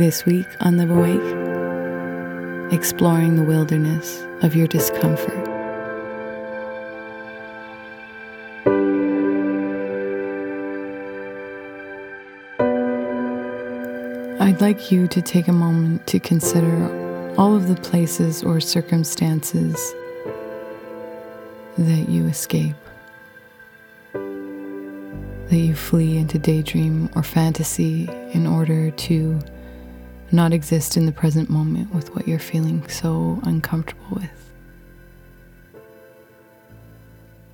This week on Live Awake, exploring the wilderness of your discomfort. I'd like you to take a moment to consider all of the places or circumstances that you escape, that you flee into daydream or fantasy in order to not exist in the present moment with what you're feeling so uncomfortable with.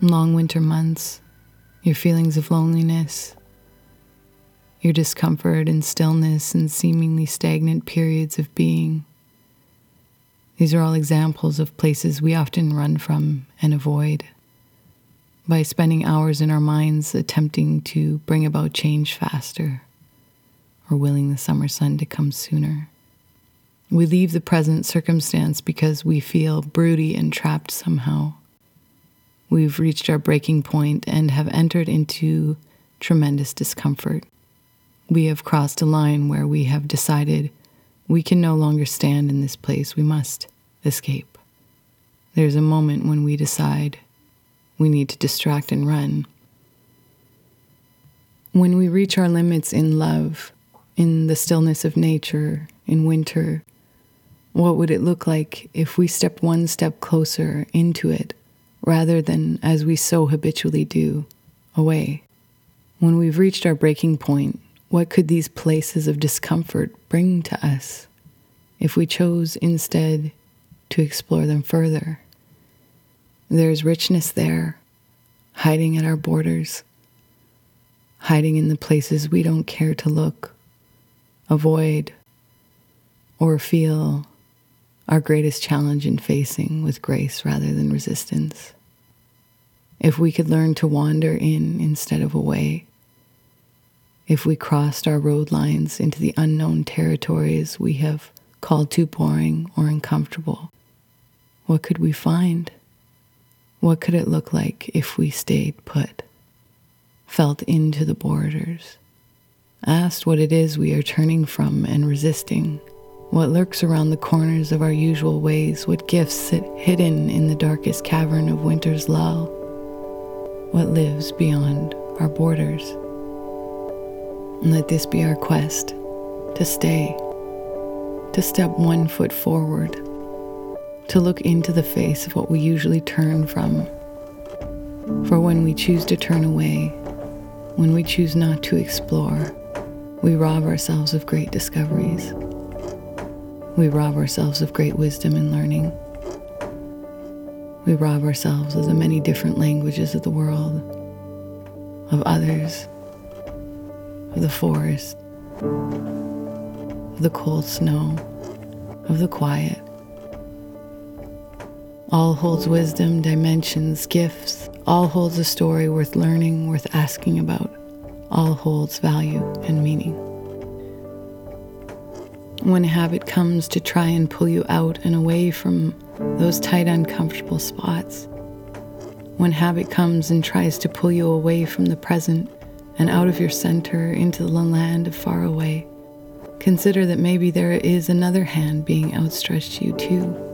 Long winter months, your feelings of loneliness, your discomfort and stillness and seemingly stagnant periods of being. These are all examples of places we often run from and avoid by spending hours in our minds attempting to bring about change faster or willing the summer sun to come sooner. We leave the present circumstance because we feel broody and trapped somehow. We've reached our breaking point and have entered into tremendous discomfort. We have crossed a line where we have decided we can no longer stand in this place, we must escape. There's a moment when we decide we need to distract and run. When we reach our limits in love, in the stillness of nature in winter, what would it look like if we stepped one step closer into it rather than, as we so habitually do, away? When we've reached our breaking point, what could these places of discomfort bring to us if we chose instead to explore them further? There's richness there, hiding at our borders, hiding in the places we don't care to look avoid, or feel our greatest challenge in facing with grace rather than resistance. If we could learn to wander in instead of away, if we crossed our road lines into the unknown territories we have called too boring or uncomfortable, what could we find? What could it look like if we stayed put, felt into the borders? Asked what it is we are turning from and resisting, what lurks around the corners of our usual ways, what gifts sit hidden in the darkest cavern of winter's lull, what lives beyond our borders. And let this be our quest to stay, to step one foot forward, to look into the face of what we usually turn from. For when we choose to turn away, when we choose not to explore, we rob ourselves of great discoveries. We rob ourselves of great wisdom and learning. We rob ourselves of the many different languages of the world, of others, of the forest, of the cold snow, of the quiet. All holds wisdom, dimensions, gifts, all holds a story worth learning, worth asking about all holds value and meaning. When habit comes to try and pull you out and away from those tight, uncomfortable spots, when habit comes and tries to pull you away from the present and out of your center into the land of far away, consider that maybe there is another hand being outstretched to you too.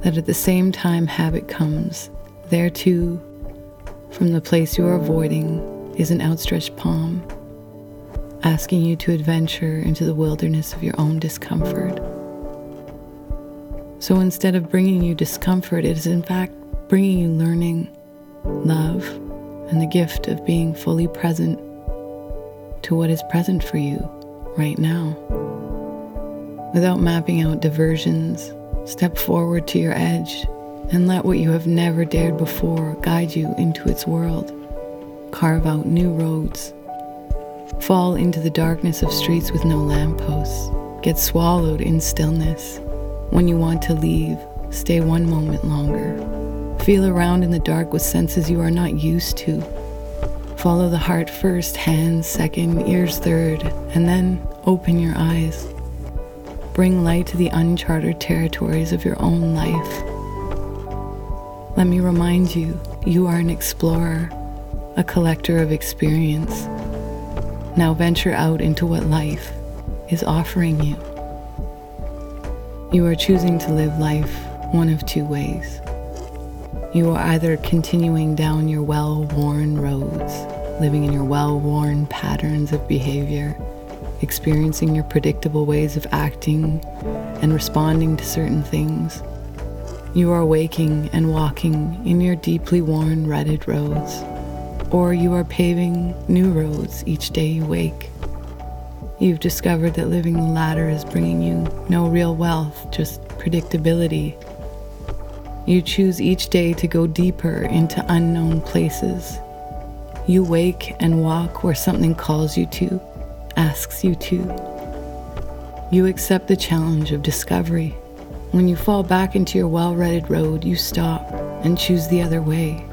That at the same time habit comes, there too, from the place you are avoiding, is an outstretched palm, asking you to adventure into the wilderness of your own discomfort. So instead of bringing you discomfort, it is in fact bringing you learning, love, and the gift of being fully present to what is present for you right now. Without mapping out diversions, step forward to your edge and let what you have never dared before guide you into its world carve out new roads, fall into the darkness of streets with no lampposts, get swallowed in stillness. When you want to leave, stay one moment longer. Feel around in the dark with senses you are not used to. Follow the heart first, hands second, ears third, and then open your eyes. Bring light to the uncharted territories of your own life. Let me remind you, you are an explorer a collector of experience. Now venture out into what life, is offering you. You are choosing to live life one of two ways. You are either continuing down your well worn roads, living in your well worn patterns of behavior, experiencing your predictable ways of acting and responding to certain things. You are waking and walking in your deeply worn, rutted roads, or you are paving new roads each day you wake. You've discovered that living the latter is bringing you no real wealth, just predictability. You choose each day to go deeper into unknown places. You wake and walk where something calls you to, asks you to. You accept the challenge of discovery. When you fall back into your well rutted road, you stop and choose the other way.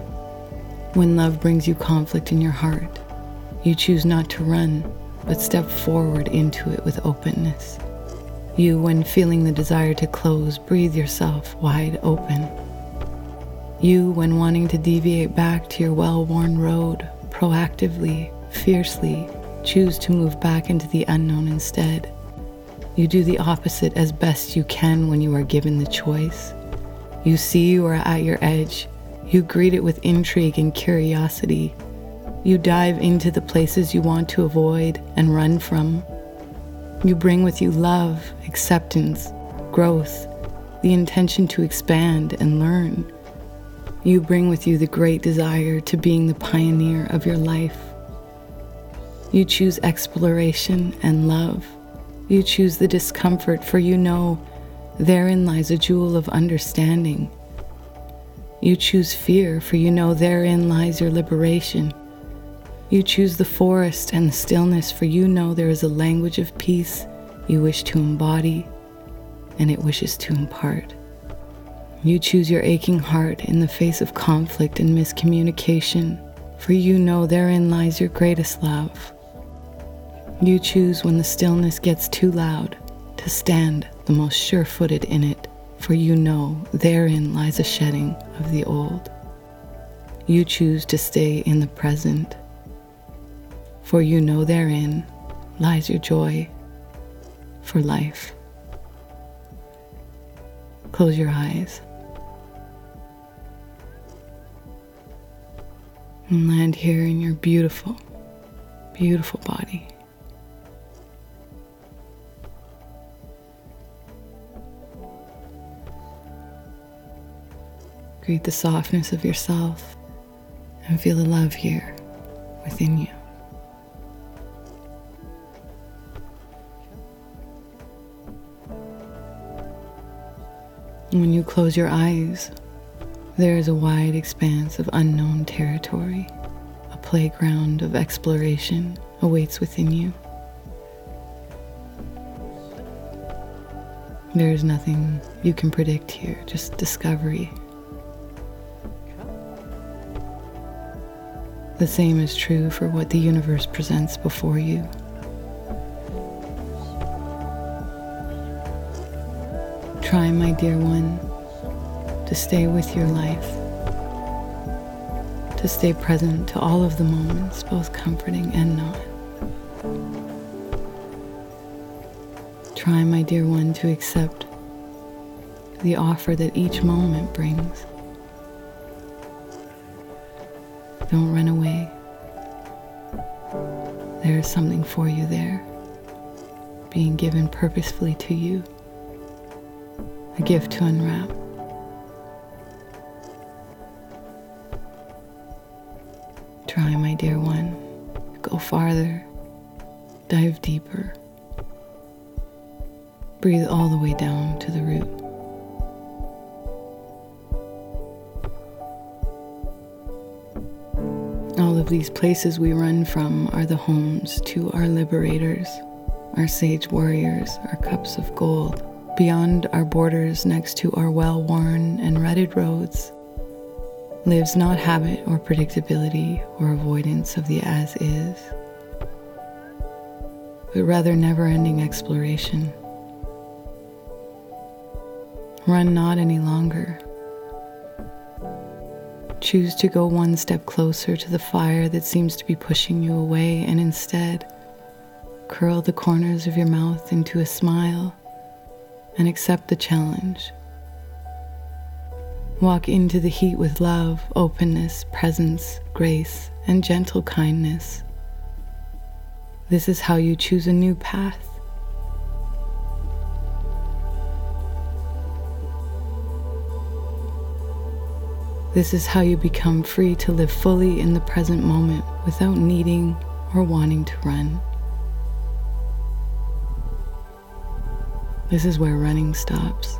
When love brings you conflict in your heart, you choose not to run, but step forward into it with openness. You, when feeling the desire to close, breathe yourself wide open. You, when wanting to deviate back to your well worn road, proactively, fiercely, choose to move back into the unknown instead. You do the opposite as best you can when you are given the choice. You see you are at your edge. You greet it with intrigue and curiosity. You dive into the places you want to avoid and run from. You bring with you love, acceptance, growth, the intention to expand and learn. You bring with you the great desire to being the pioneer of your life. You choose exploration and love. You choose the discomfort, for you know therein lies a jewel of understanding. You choose fear, for you know therein lies your liberation. You choose the forest and the stillness, for you know there is a language of peace you wish to embody and it wishes to impart. You choose your aching heart in the face of conflict and miscommunication, for you know therein lies your greatest love. You choose when the stillness gets too loud to stand the most sure footed in it, for you know therein lies a shedding of the old. You choose to stay in the present for you know therein lies your joy for life. Close your eyes and land here in your beautiful, beautiful body. Greet the softness of yourself and feel the love here within you. When you close your eyes, there is a wide expanse of unknown territory. A playground of exploration awaits within you. There is nothing you can predict here, just discovery. The same is true for what the universe presents before you. Try, my dear one, to stay with your life, to stay present to all of the moments, both comforting and not. Try, my dear one, to accept the offer that each moment brings. Don't run away. There is something for you there, being given purposefully to you a gift to unwrap. Try, my dear one, go farther, dive deeper. Breathe all the way down to the root. All of these places we run from are the homes to our liberators, our sage warriors, our cups of gold beyond our borders, next to our well worn and rutted roads, lives not habit or predictability or avoidance of the as is, but rather never ending exploration. Run not any longer. Choose to go one step closer to the fire that seems to be pushing you away and instead curl the corners of your mouth into a smile and accept the challenge. Walk into the heat with love, openness, presence, grace, and gentle kindness. This is how you choose a new path. This is how you become free to live fully in the present moment without needing or wanting to run. This is where running stops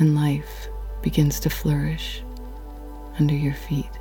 and life begins to flourish under your feet.